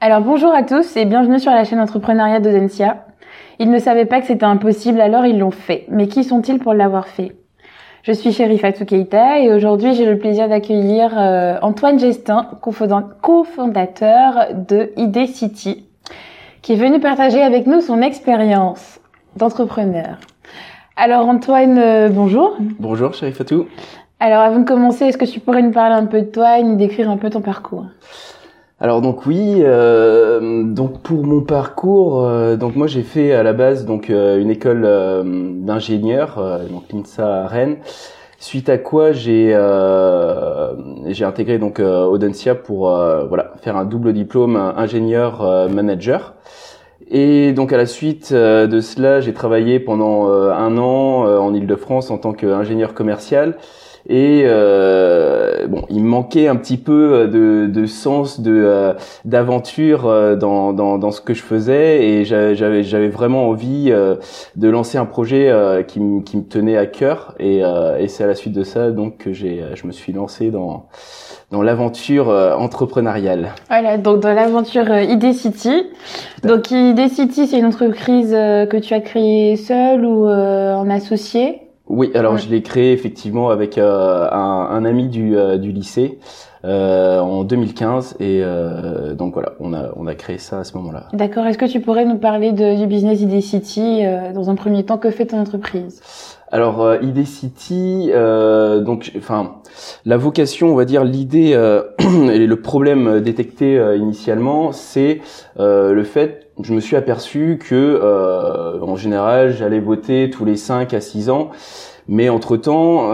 Alors bonjour à tous et bienvenue sur la chaîne Entrepreneuriat d'Odensia. Ils ne savaient pas que c'était impossible, alors ils l'ont fait. Mais qui sont-ils pour l'avoir fait? Je suis Chérie Fatou Keita et aujourd'hui j'ai le plaisir d'accueillir euh, Antoine Gestin, cofondateur de ID City, qui est venu partager avec nous son expérience d'entrepreneur. Alors Antoine, euh, bonjour. Bonjour Chérie Fatou. Alors avant de commencer, est-ce que tu pourrais nous parler un peu de toi et nous décrire un peu ton parcours? Alors donc oui, euh, donc pour mon parcours, euh, donc moi j'ai fait à la base donc euh, une école d'ingénieur, donc l'INSA à Rennes. Suite à quoi j'ai j'ai intégré donc Audencia pour voilà faire un double diplôme ingénieur manager. Et donc à la suite de cela, j'ai travaillé pendant un an en Île-de-France en tant qu'ingénieur commercial. Et euh, bon, il me manquait un petit peu euh, de, de sens, de euh, d'aventure euh, dans, dans, dans ce que je faisais, et j'avais j'avais vraiment envie de lancer un projet qui me qui me tenait à cœur. Et, et c'est à la suite de ça donc que j'ai je me suis lancé dans dans l'aventure entrepreneuriale. Voilà, donc dans l'aventure ID City. Donc ID City, c'est une entreprise que tu as créée seule ou en associé? Oui, alors je l'ai créé effectivement avec euh, un, un, ami du, euh, du lycée euh, en 2015 et euh, donc voilà, on a, on a créé ça à ce moment-là. D'accord, est-ce que tu pourrais nous parler de, du business ID City dans un premier temps? Que fait ton entreprise? Alors euh, ID City, euh, donc, enfin, la vocation, on va dire, l'idée et le problème détecté initialement, c'est le fait, je me suis aperçu que, en général, j'allais voter tous les 5 à 6 ans, mais entre temps,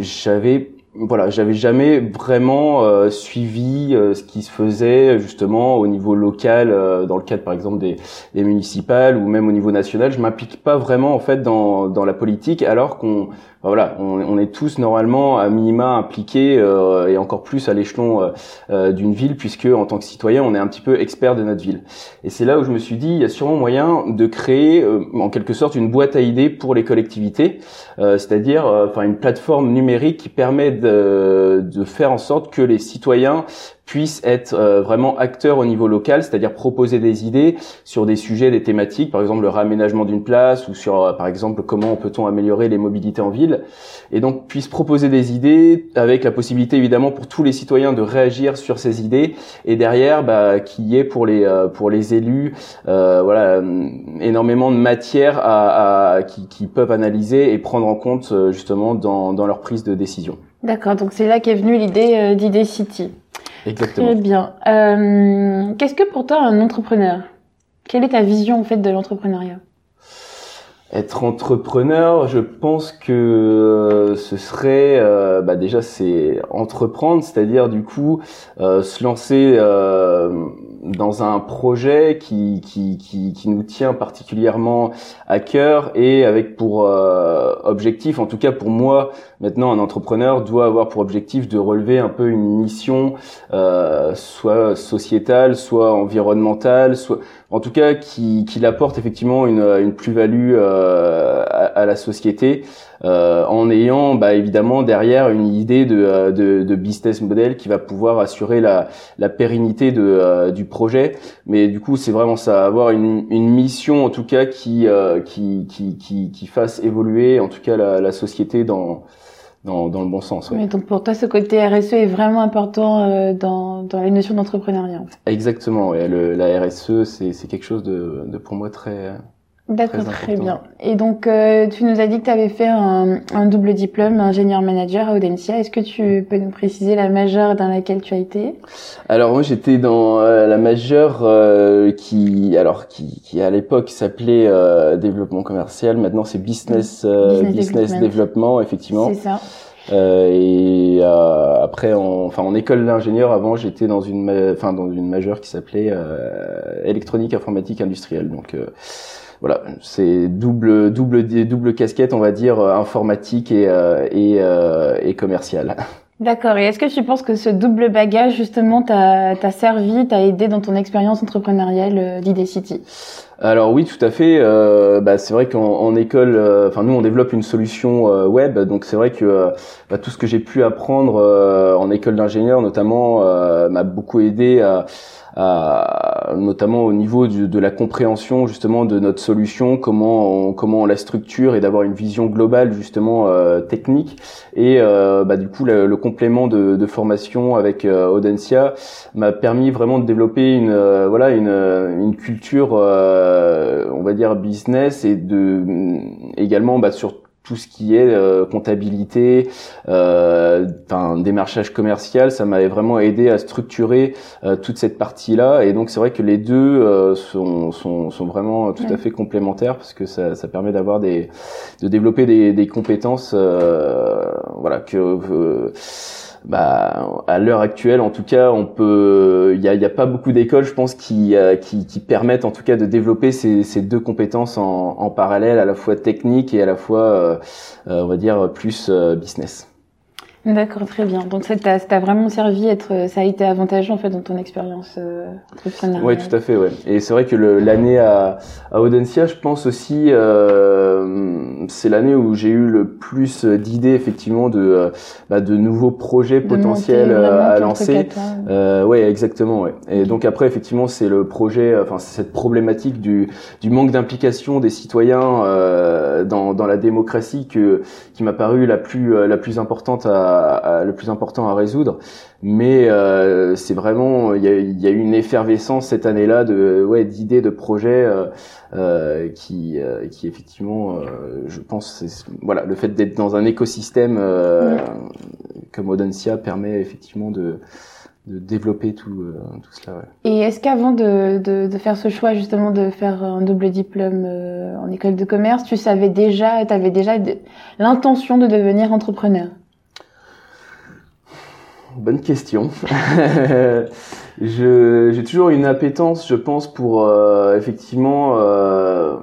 j'avais voilà, j'avais jamais vraiment euh, suivi euh, ce qui se faisait justement au niveau local, euh, dans le cadre par exemple des, des, municipales ou même au niveau national. Je m'implique pas vraiment en fait dans, dans la politique, alors qu'on voilà, on, est tous normalement à minima impliqués et encore plus à l'échelon d'une ville, puisque en tant que citoyen, on est un petit peu expert de notre ville. Et c'est là où je me suis dit, il y a sûrement moyen de créer en quelque sorte une boîte à idées pour les collectivités, c'est-à-dire enfin une plateforme numérique qui permet de, faire en sorte que les citoyens puissent être euh, vraiment acteurs au niveau local, c'est-à-dire proposer des idées sur des sujets, des thématiques, par exemple le réaménagement d'une place ou sur, euh, par exemple, comment peut-on améliorer les mobilités en ville, et donc puissent proposer des idées avec la possibilité évidemment pour tous les citoyens de réagir sur ces idées, et derrière, bah, qu'il y ait pour les euh, pour les élus, voilà, énormément de matière à, à qui, qui, peuvent analyser et prendre en compte justement dans, dans leur prise de décision. D'accord, donc c'est là qu'est venue l'idée d'Idée City. Exactement. Très bien. Euh, Qu'est-ce que pour toi un entrepreneur? Quelle est ta vision en fait de l'entrepreneuriat? Être entrepreneur, je pense que euh, ce serait euh, bah déjà c'est entreprendre, c'est-à-dire du coup euh, se lancer euh, dans un projet qui, qui, qui, qui, nous tient particulièrement à cœur et avec pour objectif, en tout cas pour moi maintenant un entrepreneur doit avoir pour objectif de relever un peu une mission soit sociétale, soit environnementale, soit en tout cas qui, qui apporte effectivement une, une plus-value euh, à, la société euh, en ayant bah, évidemment derrière une idée de, euh, de, de, business model qui va pouvoir assurer la, la pérennité de, du projet. Mais du coup, c'est vraiment ça, avoir une, une mission en tout cas qui, qui, qui, qui, qui fasse évoluer en tout cas la, la société dans dans, dans, le bon sens. Ouais. donc pour toi, ce côté RSE est vraiment important euh, dans, dans les notions d'entrepreneuriat. Exactement. Ouais. Le, la RSE, c'est quelque chose de, de, pour moi très D'accord, très, bien. Et donc, euh, tu nous as dit que tu avais fait un, un, double diplôme ingénieur manager à Audencia. Est-ce que tu peux nous préciser la majeure dans laquelle tu as été? Alors moi, j'étais dans euh, la majeure euh, qui, alors qui, qui à l'époque s'appelait euh, développement commercial. Maintenant, c'est business business, business développement, effectivement. C'est ça. et après, en, enfin en école d'ingénieur, avant, j'étais dans une, enfin dans une majeure qui s'appelait électronique informatique industrielle. Donc voilà, c'est double double double casquette, on va dire euh, informatique et euh, et, euh, et commerciale. D'accord. Et est-ce que tu penses que ce double bagage justement t'a servi, t'a aidé dans ton expérience entrepreneuriale d'ID City? Alors oui, tout à fait. Euh, bah, c'est vrai qu'en école, euh, enfin nous on développe une solution euh, web, donc c'est vrai que bah, tout ce que j'ai pu apprendre en école d'ingénieur, notamment, m'a beaucoup aidé à notamment au niveau de la compréhension justement de notre solution, comment on, comment on la structure et d'avoir une vision globale justement euh, technique. Et euh, bah, du coup, le, complément de, formation avec euh, Audencia m'a permis vraiment de développer une culture, on va dire business et de également bah, sur tout ce qui est euh, comptabilité, euh, démarchage commercial, ça m'avait vraiment aidé à structurer euh, toute cette partie-là. Et donc c'est vrai que les deux euh, sont, sont, sont, vraiment tout à fait complémentaires parce que ça, ça permet d'avoir des, de développer des, des compétences, voilà que bah, à l'heure actuelle, en tout cas, on peut, il n'y a, y a, pas beaucoup d'écoles, je pense, qui, euh, qui, qui, permettent en tout cas de développer ces, ces deux compétences en, en, parallèle, à la fois technique et à la fois, euh, euh, on va dire, plus business. D'accord, très bien. Donc ça t'a vraiment servi, être, ça a été avantageux en fait dans ton expérience euh, entrepreneuriale. Oui, tout à fait. Ouais. Et c'est vrai que l'année à, à Audencia, je pense aussi, euh, c'est l'année où j'ai eu le plus d'idées effectivement de, euh, bah, de nouveaux projets potentiels euh, à lancer. Euh, ouais, exactement. Ouais. Et donc après, effectivement, c'est le projet, enfin cette problématique du, du manque d'implication des citoyens euh, dans, dans la démocratie que qui m'a paru la plus la plus importante à le plus important à résoudre. Mais euh, c'est vraiment, il y a, y a, eu une effervescence cette année-là de ouais d'idées, de projets euh, euh qui qui effectivement, je pense, voilà, le fait d'être dans un écosystème comme Audencia permet effectivement de de développer tout, tout cela. Ouais. Et est-ce qu'avant de, de, de, faire ce choix justement de faire un double diplôme en école de commerce, tu savais déjà, tu avais déjà l'intention de devenir entrepreneur? Bonne question. j'ai toujours une appétence, je pense, pour euh, effectivement, euh,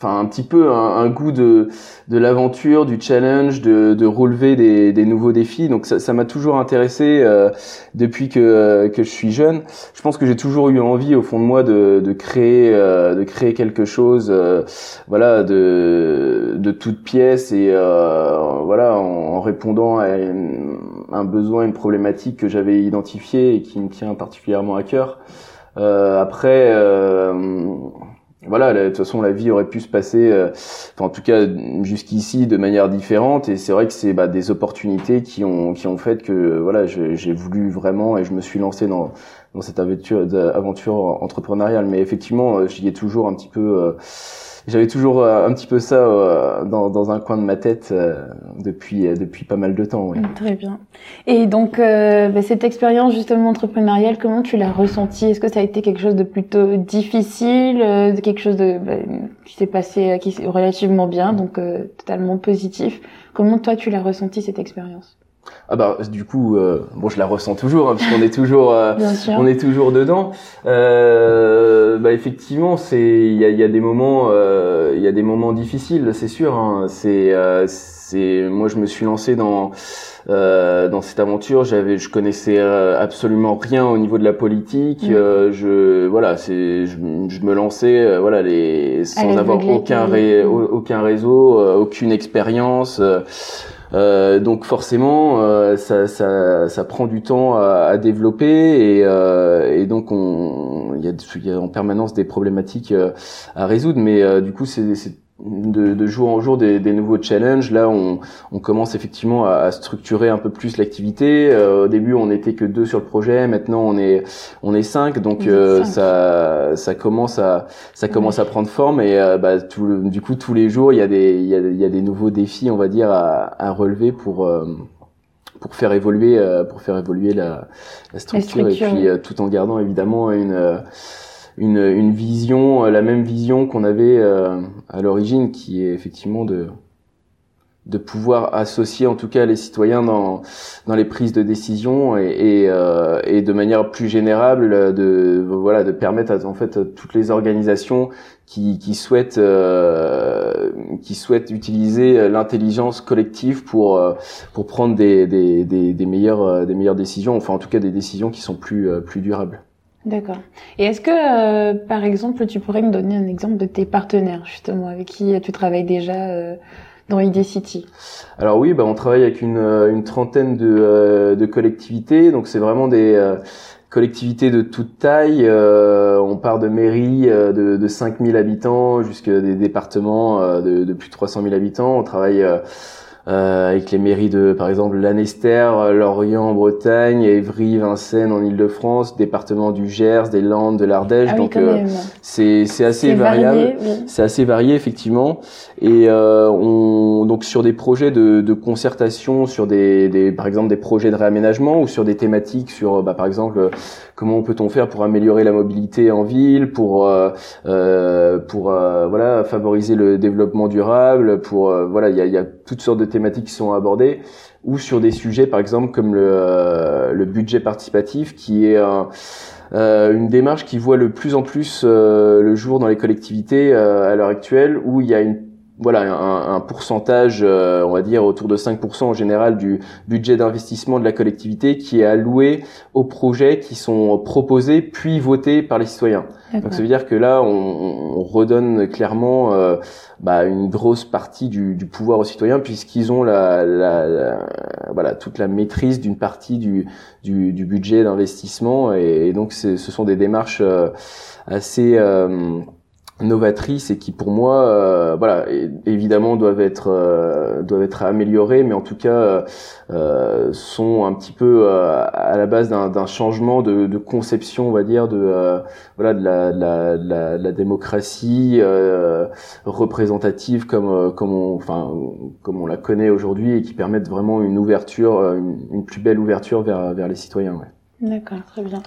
enfin un petit peu un, goût de de l'aventure, du challenge, de, de relever des, des nouveaux défis. Donc ça m'a toujours intéressé euh, depuis que que je suis jeune. Je pense que j'ai toujours eu envie au fond de moi de de créer de créer quelque chose, voilà, de de toute pièce et voilà en, répondant à un besoin, une problématique que j'avais identifiée et qui me tient particulièrement à cœur. Euh, après, euh, voilà, de toute façon, la vie aurait pu se passer, euh, en tout cas jusqu'ici, de manière différente. Et c'est vrai que c'est bah, des opportunités qui ont fait que voilà, j'ai voulu vraiment et je me suis lancé dans cette aventure, aventure entrepreneuriale. Mais effectivement, j'y ai toujours un petit peu j'avais toujours euh, un petit peu ça euh, dans, dans, un coin de ma tête euh, depuis depuis pas mal de temps. Oui. Très bien. Et donc bah, cette expérience justement entrepreneuriale, comment tu l'as ressentie? Est-ce que ça a été quelque chose de plutôt difficile, de quelque chose de bah, qui s'est passé qui relativement bien, donc totalement positif? Comment toi tu l'as ressenti cette expérience? Ah bah du coup euh, bon je la ressens toujours hein, parce qu'on est toujours euh, on est toujours dedans. Euh, bah effectivement c'est il y a, y a, des moments euh, il y a des moments difficiles c'est sûr hein. c'est c'est moi je me suis lancé dans dans cette aventure. J'avais je connaissais absolument rien au niveau de la politique. Mm. je voilà c'est je, je, me lançais voilà les sans avoir aucun ré, aucun réseau aucune expérience euh, donc forcément, euh, ça, ça, ça, prend du temps à, à développer et, euh, et donc on, il y, a, y a en permanence des problématiques euh, à résoudre. Mais du coup, c'est de, de, jour en jour des, des, nouveaux challenges. Là, on, on commence effectivement à, à, structurer un peu plus l'activité. Euh, au début, on n'était que deux sur le projet. Maintenant, on est on est cinq. Donc euh, ça ça commence à ça commence à prendre forme et euh, bah, tout, du coup tous les jours, il y a des il y a, il y a des nouveaux défis, on va dire, à, à relever pour pour faire évoluer pour faire évoluer la, la structure, et puis tout en gardant évidemment une une, une vision, euh, la même vision qu'on avait euh, à l'origine, qui est effectivement de de pouvoir associer en tout cas les citoyens dans dans les prises de décision et et, euh, et de manière plus générale de voilà de permettre à, en fait toutes les organisations qui qui souhaitent euh, qui souhaitent utiliser l'intelligence collective pour pour prendre des des des, des meilleures des meilleures décisions enfin en tout cas des décisions qui sont plus plus durables. D'accord. Et est-ce que, euh, par exemple, tu pourrais me donner un exemple de tes partenaires, justement, avec qui tu travailles déjà euh, dans ID City? Alors oui, bah, on travaille avec une, euh, une trentaine de, de collectivités, donc c'est vraiment des collectivités de toute taille. on part de mairies de, de 5000 habitants jusqu'à des départements de, de, plus de 300 000 habitants. On travaille euh, avec les mairies de, par exemple, Lanester, Lorient en Bretagne, Évry, Vincennes en Ile-de-France, département du Gers, des Landes, de l'Ardèche. Ah donc euh, c'est c'est assez variable, c'est assez varié effectivement. Et euh, on donc sur des projets de, de concertation, sur des, des par exemple des projets de réaménagement ou sur des thématiques sur bah, par exemple comment peut-on faire pour améliorer la mobilité en ville, pour euh, euh pour euh, voilà favoriser le développement durable, pour euh, voilà il y a, y a, toutes sortes de thématiques qui sont abordées, ou sur des sujets par exemple comme le, le budget participatif qui est euh, une démarche qui voit le plus en plus le jour dans les collectivités à l'heure actuelle, où il y a une voilà un, un pourcentage, euh, on va dire autour de 5% en général du budget d'investissement de la collectivité qui est alloué aux projets qui sont proposés puis votés par les citoyens. Donc ça veut dire que là, on, on redonne clairement euh, bah, une grosse partie du, du pouvoir aux citoyens puisqu'ils ont la, la, voilà toute la maîtrise d'une partie du, du, du budget d'investissement et, et, donc ce sont des démarches euh, assez novatrices et qui pour moi euh, voilà évidemment doivent être euh, doivent être améliorées mais en tout cas euh, sont un petit peu à la base d'un changement de, de, conception on va dire de voilà de la, la, la, la démocratie représentative comme comme on enfin comme on la connaît aujourd'hui et qui permettent vraiment une ouverture une, une, plus belle ouverture vers vers les citoyens ouais. d'accord très bien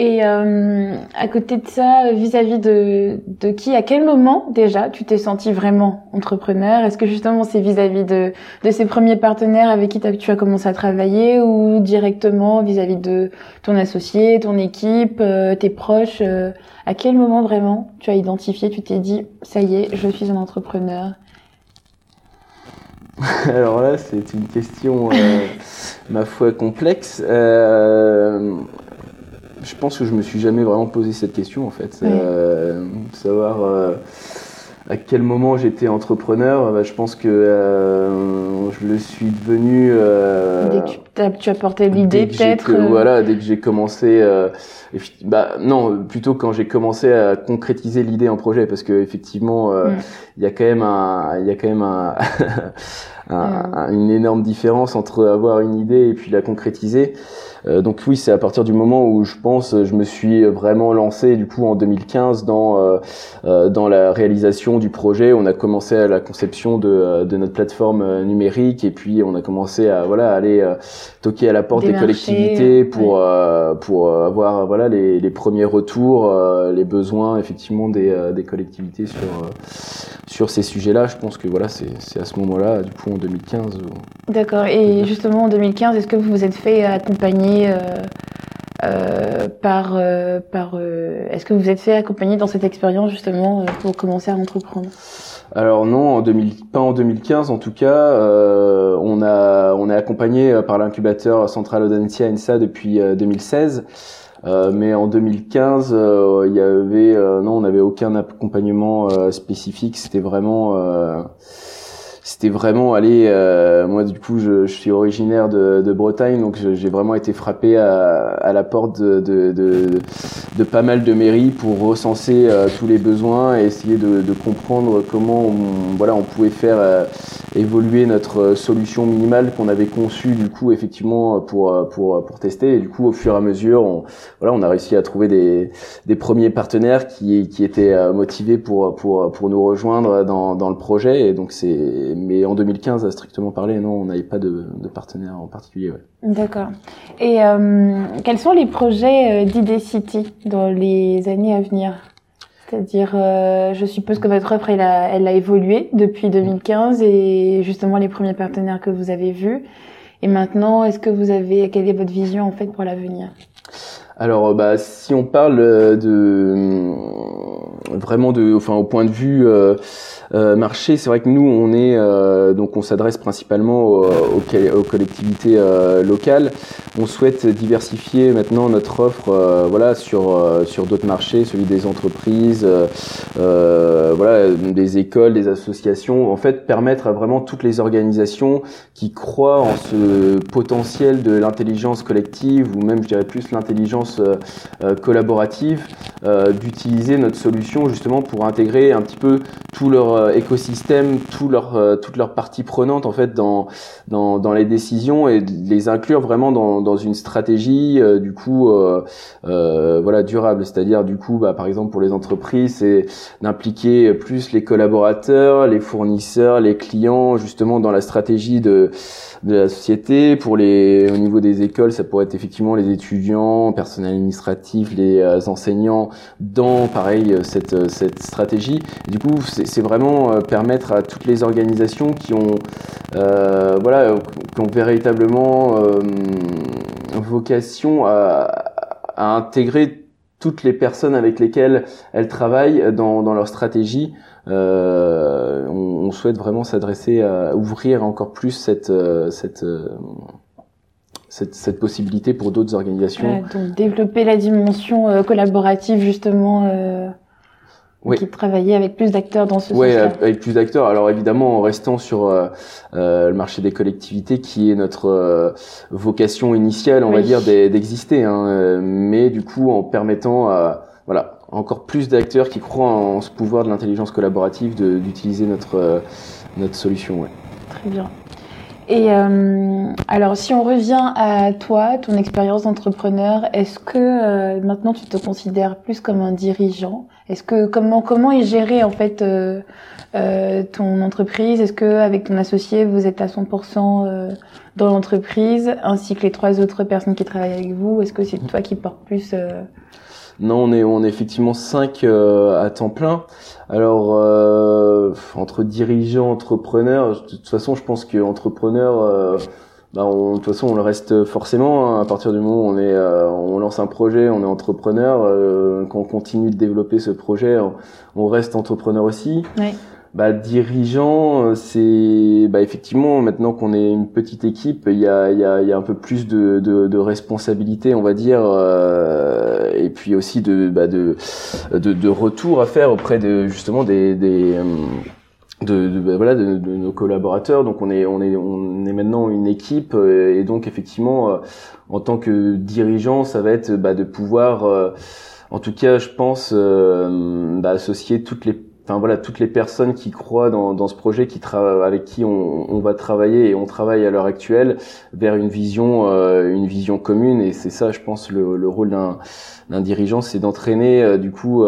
et euh, à côté de ça, vis-à-vis de, de qui, à quel moment déjà tu t'es senti vraiment entrepreneur? Est-ce que justement c'est vis-à-vis de, de ces premiers partenaires avec qui tu as commencé à travailler ou directement vis-à-vis de ton associé, ton équipe, euh, tes proches euh, À quel moment vraiment tu as identifié, tu t'es dit, ça y est, je suis un entrepreneur? Alors là, c'est une question, euh, ma foi, complexe. Euh, je pense que je me suis jamais vraiment posé cette question en fait. Euh, savoir euh, à quel moment j'étais entrepreneur, bah, je pense que euh, je le suis devenu. Euh, dès que tu as, porté l'idée peut-être. Voilà, dès que j'ai commencé. bah non, plutôt quand j'ai commencé à concrétiser l'idée en projet, parce que effectivement, il y a quand même un, il y a quand même un, un, une énorme différence entre avoir une idée et puis la concrétiser. Euh, donc oui, c'est à partir du moment où je pense, je me suis vraiment lancé du coup en 2015 dans euh, euh, dans la réalisation du projet. On a commencé à la conception de, de notre plateforme numérique et puis on a commencé à voilà aller toquer à la porte des, collectivités pour pour avoir voilà les, les premiers retours, les besoins effectivement des, des collectivités sur sur ces sujets-là. Je pense que voilà c'est à ce moment-là du coup en 2015. D'accord. Et justement en 2015, est-ce que vous vous êtes fait accompagner euh, euh, par, euh, par est-ce que vous êtes fait accompagner dans cette expérience justement pour commencer à entreprendre? Alors non, en 2000, pas en 2015 en tout cas. on a on est accompagné par l'incubateur Central Audencia ENSA depuis 2016. mais en 2015, il y avait non, on n'avait aucun accompagnement spécifique. C'était vraiment c'était vraiment aller euh, moi du coup je, je suis originaire de, de Bretagne donc j'ai vraiment été frappé à, à la porte de, de, de, de, pas mal de mairies pour recenser euh, tous les besoins et essayer de, comprendre comment on, voilà on pouvait faire euh, évoluer notre solution minimale qu'on avait conçue du coup effectivement pour pour pour tester. Et du coup au fur et à mesure on voilà on a réussi à trouver des des premiers partenaires qui qui étaient motivés pour pour pour nous rejoindre dans dans le projet. Et donc c'est mais en 2015, à strictement parler, non, on n'avait pas de, de, partenaire en particulier. Ouais. D'accord. Et euh, quels sont les projets euh, d'ID City dans les années à venir? C'est-à-dire, euh, je suppose que votre offre, elle a, elle a évolué depuis 2015 et justement les premiers partenaires que vous avez vus. Et maintenant, est-ce que vous avez, quelle est votre vision en fait pour l'avenir? Alors, bah, si on parle de vraiment de, enfin, au point de vue euh, euh, marché, c'est vrai que nous, on est euh, donc on s'adresse principalement aux, aux, collectivités locales. on souhaite diversifier maintenant notre offre, voilà, sur sur d'autres marchés, celui des entreprises, voilà, des écoles, des associations. En fait, permettre à vraiment toutes les organisations qui croient en ce potentiel de l'intelligence collective ou même, je dirais plus, l'intelligence collaborative, d'utiliser notre solution justement pour intégrer un petit peu tout leur écosystème, tout leur, toutes leurs parties prenantes en fait dans dans, dans les décisions et les inclure vraiment dans, dans une stratégie euh, du coup euh, euh, voilà durable. C'est-à-dire du coup bah, par exemple pour les entreprises c'est d'impliquer plus les collaborateurs les fournisseurs les clients justement dans la stratégie de de la société. Pour les au niveau des écoles ça pourrait être effectivement les étudiants personnel les enseignants dans pareil cette cette stratégie du coup c'est vraiment permettre à toutes les organisations qui ont euh, voilà, qui ont véritablement euh, vocation à, à, intégrer toutes les personnes avec lesquelles elles travaillent dans, dans leur stratégie. Euh, on, on, souhaite vraiment s'adresser à ouvrir encore plus cette, euh, cette, euh, cette, cette, possibilité pour d'autres organisations. donc développer la dimension collaborative justement oui. qui travaillait avec plus d'acteurs dans ce Oui, avec plus d'acteurs. Alors évidemment, en restant sur euh, euh, le marché des collectivités, qui est notre euh, vocation initiale, on va dire, d'exister, hein, euh, mais du coup en permettant à voilà encore plus d'acteurs qui croient en ce pouvoir de l'intelligence collaborative d'utiliser notre notre solution. Ouais. Très bien. Et euh, alors, si on revient à toi, ton expérience d'entrepreneur, est-ce que euh, maintenant tu te considères plus comme un dirigeant? Est-ce que comment comment est géré en fait euh, euh ton entreprise? Est-ce que avec ton associé vous êtes à 100% euh, dans l'entreprise, ainsi que les trois autres personnes qui travaillent avec vous? Est-ce que c'est toi qui portes plus non, on est, on est effectivement cinq euh, à temps plein. Alors, euh, entre dirigeants, entrepreneurs, de toute façon, je pense que entrepreneur, euh, bah, on, de toute façon, on le reste forcément. Hein, à partir du moment où on on lance un projet, on est entrepreneur. quand on continue de développer ce projet, on, reste entrepreneur aussi. Bah, dirigeant, euh, c'est bah, effectivement maintenant qu'on est une petite équipe, il y a, y, a, y a un peu plus de, de, de responsabilité, on va dire, euh, et puis aussi de, bah, de, de, de retour à faire auprès de justement des, des euh, de, de bah, voilà de, nos collaborateurs. Donc on est on est on est maintenant une équipe et donc effectivement en tant que dirigeant ça va être bah, de pouvoir en tout cas je pense bah, associer toutes les enfin voilà toutes les personnes qui croient dans, ce projet qui avec qui on, va travailler et on travaille à l'heure actuelle vers une vision euh, une vision commune. Et c'est ça je pense le, le rôle d'un dirigeant c'est d'entraîner euh, du coup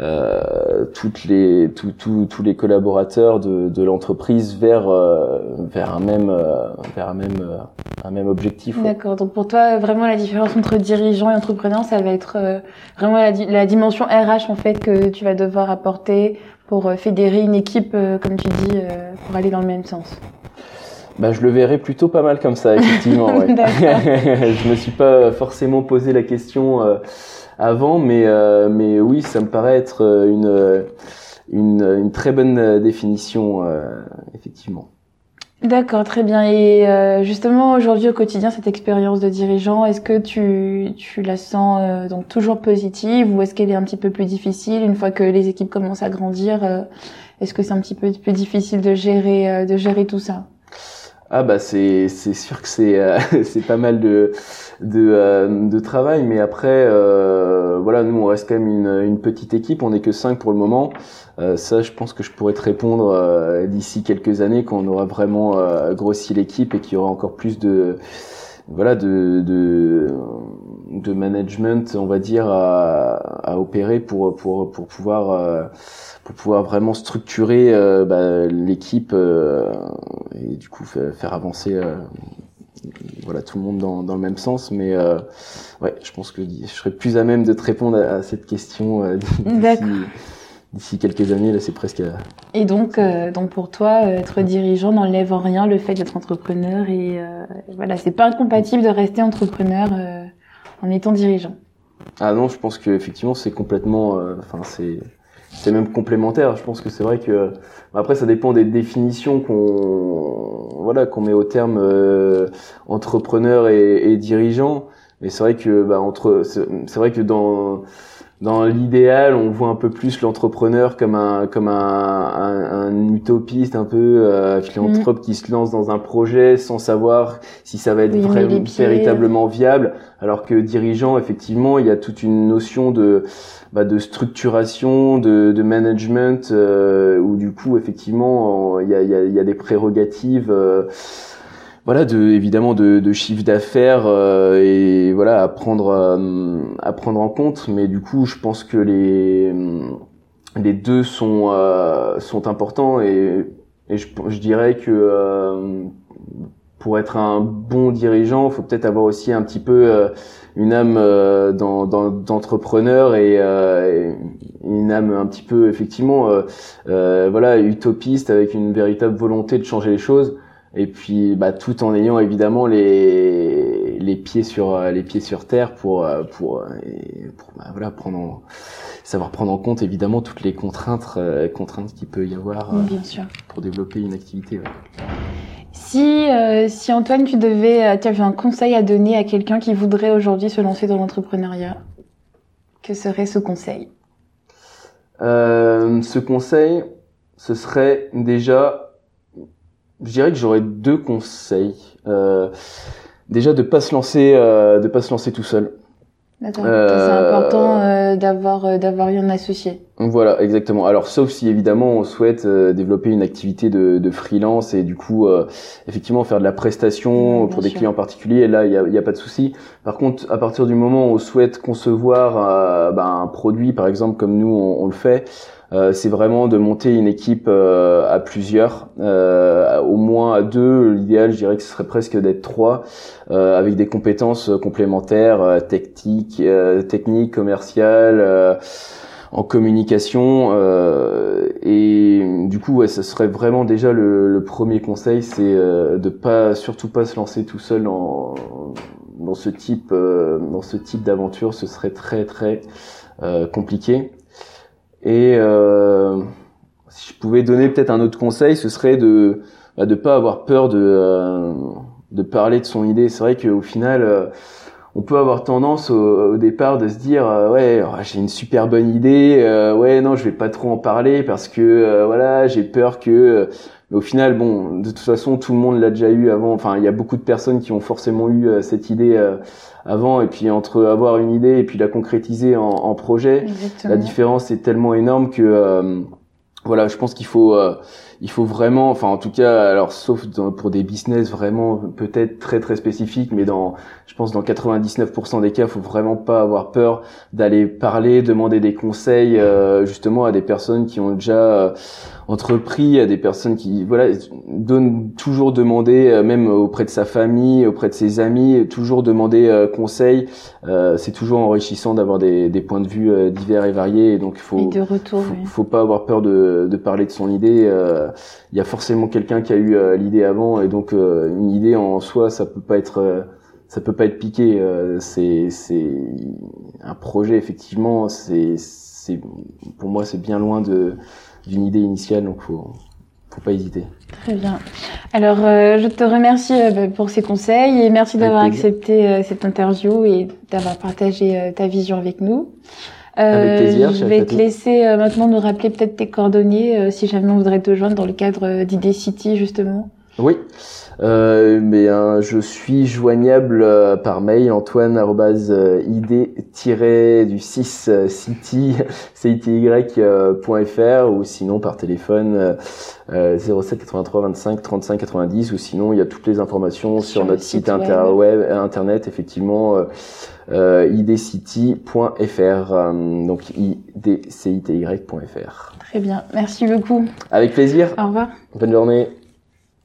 euh, toutes les tous les collaborateurs de, de l'entreprise vers euh, vers un même euh, vers un même un même objectif. D'accord. Donc pour toi vraiment la différence entre dirigeant et entrepreneur ça va être vraiment la, la, dimension RH en fait que tu vas devoir apporter pour fédérer une équipe comme tu dis pour aller dans le même sens. Bah, je le verrais plutôt pas mal comme ça, effectivement. je me suis pas forcément posé la question avant, mais euh, mais oui, ça me paraît être euh, une euh, une, une très bonne définition, effectivement. D'accord, très bien. Et justement, aujourd'hui au quotidien, cette expérience de dirigeant, est-ce que tu, tu la sens donc toujours positive ou est-ce qu'elle est un petit peu plus difficile une fois que les équipes commencent à grandir Est-ce que c'est un petit peu plus difficile de gérer de gérer tout ça? Ah bah c'est c'est sûr que c'est euh, c'est pas mal de de, euh, de travail mais après euh, voilà nous on reste quand même une, une petite équipe. On n'est que cinq pour le moment. Ça je pense que je pourrais te répondre d'ici quelques années quand on aura vraiment grossi l'équipe et qu'il y aura encore plus de voilà de, de de management on va dire à, à opérer pour pour pour pouvoir pour pouvoir vraiment structurer euh, bah, l'équipe euh, et du coup faire, avancer euh, voilà tout le monde dans, dans le même sens. Mais ouais je pense que je serais plus à même de te répondre à, cette question d'ici quelques années. Là c'est presque et donc donc pour toi être dirigeant n'enlève en rien le fait d'être entrepreneur et voilà c'est pas incompatible de rester entrepreneur en étant dirigeant ah non je pense que effectivement c'est complètement enfin c'est c'est même complémentaire. Je pense que c'est vrai que après ça dépend des définitions qu'on voilà qu'on met au terme euh, entrepreneur et, et dirigeant. Mais c'est vrai que bah, entre c'est vrai que dans dans l'idéal, on voit un peu plus l'entrepreneur comme un comme un, un, un utopiste, un peu euh, philanthrope qui se lance dans un projet sans savoir si ça va être vraiment véritablement viable. Alors que dirigeant, effectivement, il y a toute une notion de bah, de structuration, de, management, euh, où du coup, effectivement, il y a, des prérogatives. Euh, voilà de évidemment de, chiffre d'affaires euh, et voilà à prendre à prendre en compte mais du coup je pense que les les deux sont sont importants et, je dirais que pour être un bon dirigeant, faut peut-être avoir aussi un petit peu une âme d'entrepreneur et, une âme un petit peu effectivement voilà utopiste avec une véritable volonté de changer les choses et puis bah, tout en ayant évidemment les les pieds sur les pieds sur terre pour pour, pour bah, voilà prendre savoir prendre en compte évidemment toutes les contraintes euh, contraintes qu'il peut y avoir bien sûr. pour développer une activité. Si euh, si Antoine tu devais euh, tu avais un conseil à donner à quelqu'un qui voudrait aujourd'hui se lancer dans l'entrepreneuriat, que serait ce conseil? Euh, Ce conseil, ce serait déjà je dirais que j'aurais deux conseils. Euh, déjà de pas se lancer, euh, de pas se lancer tout seul. Euh, c'est important euh, d'avoir euh, d'avoir un associé. Voilà, exactement. Alors sauf si évidemment on souhaite développer une activité de, de, freelance et du coup effectivement faire de la prestation pour des clients particuliers. là, il y a, y a, pas de souci. Par contre, à partir du moment où on souhaite concevoir ben, un produit, par exemple comme nous on, on le fait, c'est vraiment de monter une équipe euh, à plusieurs, euh, au moins à deux. L'idéal, je dirais que ce serait presque d'être trois, avec des compétences complémentaires, techniques, techniques, commerciales en communication et du coup ouais, ça serait vraiment déjà le, premier conseil c'est de pas surtout pas se lancer tout seul dans, dans ce type dans ce type d'aventure ce serait très très compliqué et euh, si je pouvais donner peut-être un autre conseil, ce serait de bah, de pas avoir peur de euh, de parler de son idée. C'est vrai qu'au final, euh, on peut avoir tendance au, départ de se dire ouais oh, j'ai une super bonne idée, ouais non je vais pas trop en parler parce que voilà j'ai peur que mais au final, bon, de toute façon, tout le monde l'a déjà eu avant. Enfin, il y a beaucoup de personnes qui ont forcément eu euh, cette idée euh, avant. Et puis entre avoir une idée et puis la concrétiser en, en projet, la différence est tellement énorme que euh, voilà, je pense qu'il faut il faut vraiment, enfin en tout cas, alors sauf pour des business vraiment peut-être très très spécifiques, mais dans, je pense dans 99% des cas, il faut vraiment pas avoir peur d'aller parler, demander des conseils justement à des personnes qui ont déjà entrepris, à des personnes qui voilà donnent toujours demander, euh, même auprès de sa famille, auprès de ses amis, toujours demander euh, conseil. Euh, c'est toujours enrichissant d'avoir des, des, points de vue divers et variés. Et donc il faut, faut, faut, pas avoir peur de, de parler de son idée. Il y a forcément quelqu'un qui a eu l'idée avant, et donc une idée en soi, ça peut pas être ça peut pas être piqué. c'est c'est un projet effectivement. C'est c'est pour moi c'est bien loin de d'une idée initiale, donc faut faut pas hésiter. Très bien. Alors, euh, je te remercie euh, bah, pour ces conseils et merci d'avoir accepté euh, cette interview et d'avoir partagé ta vision avec nous. Avec plaisir. Je vais te laisser maintenant nous rappeler peut-être tes coordonnées si jamais on voudrait te joindre dans le cadre d'Idée City justement. Oui. Euh, mais hein, je suis joignable euh, par mail antoine euh, id du 6 city city.fr ou sinon par téléphone 07 83 25 35 90 ou sinon il y a toutes les informations sur, notre site, web. internet effectivement euh, idcity.fr donc idcity.fr. Très bien, merci beaucoup. Avec plaisir. Au revoir. Bonne journée.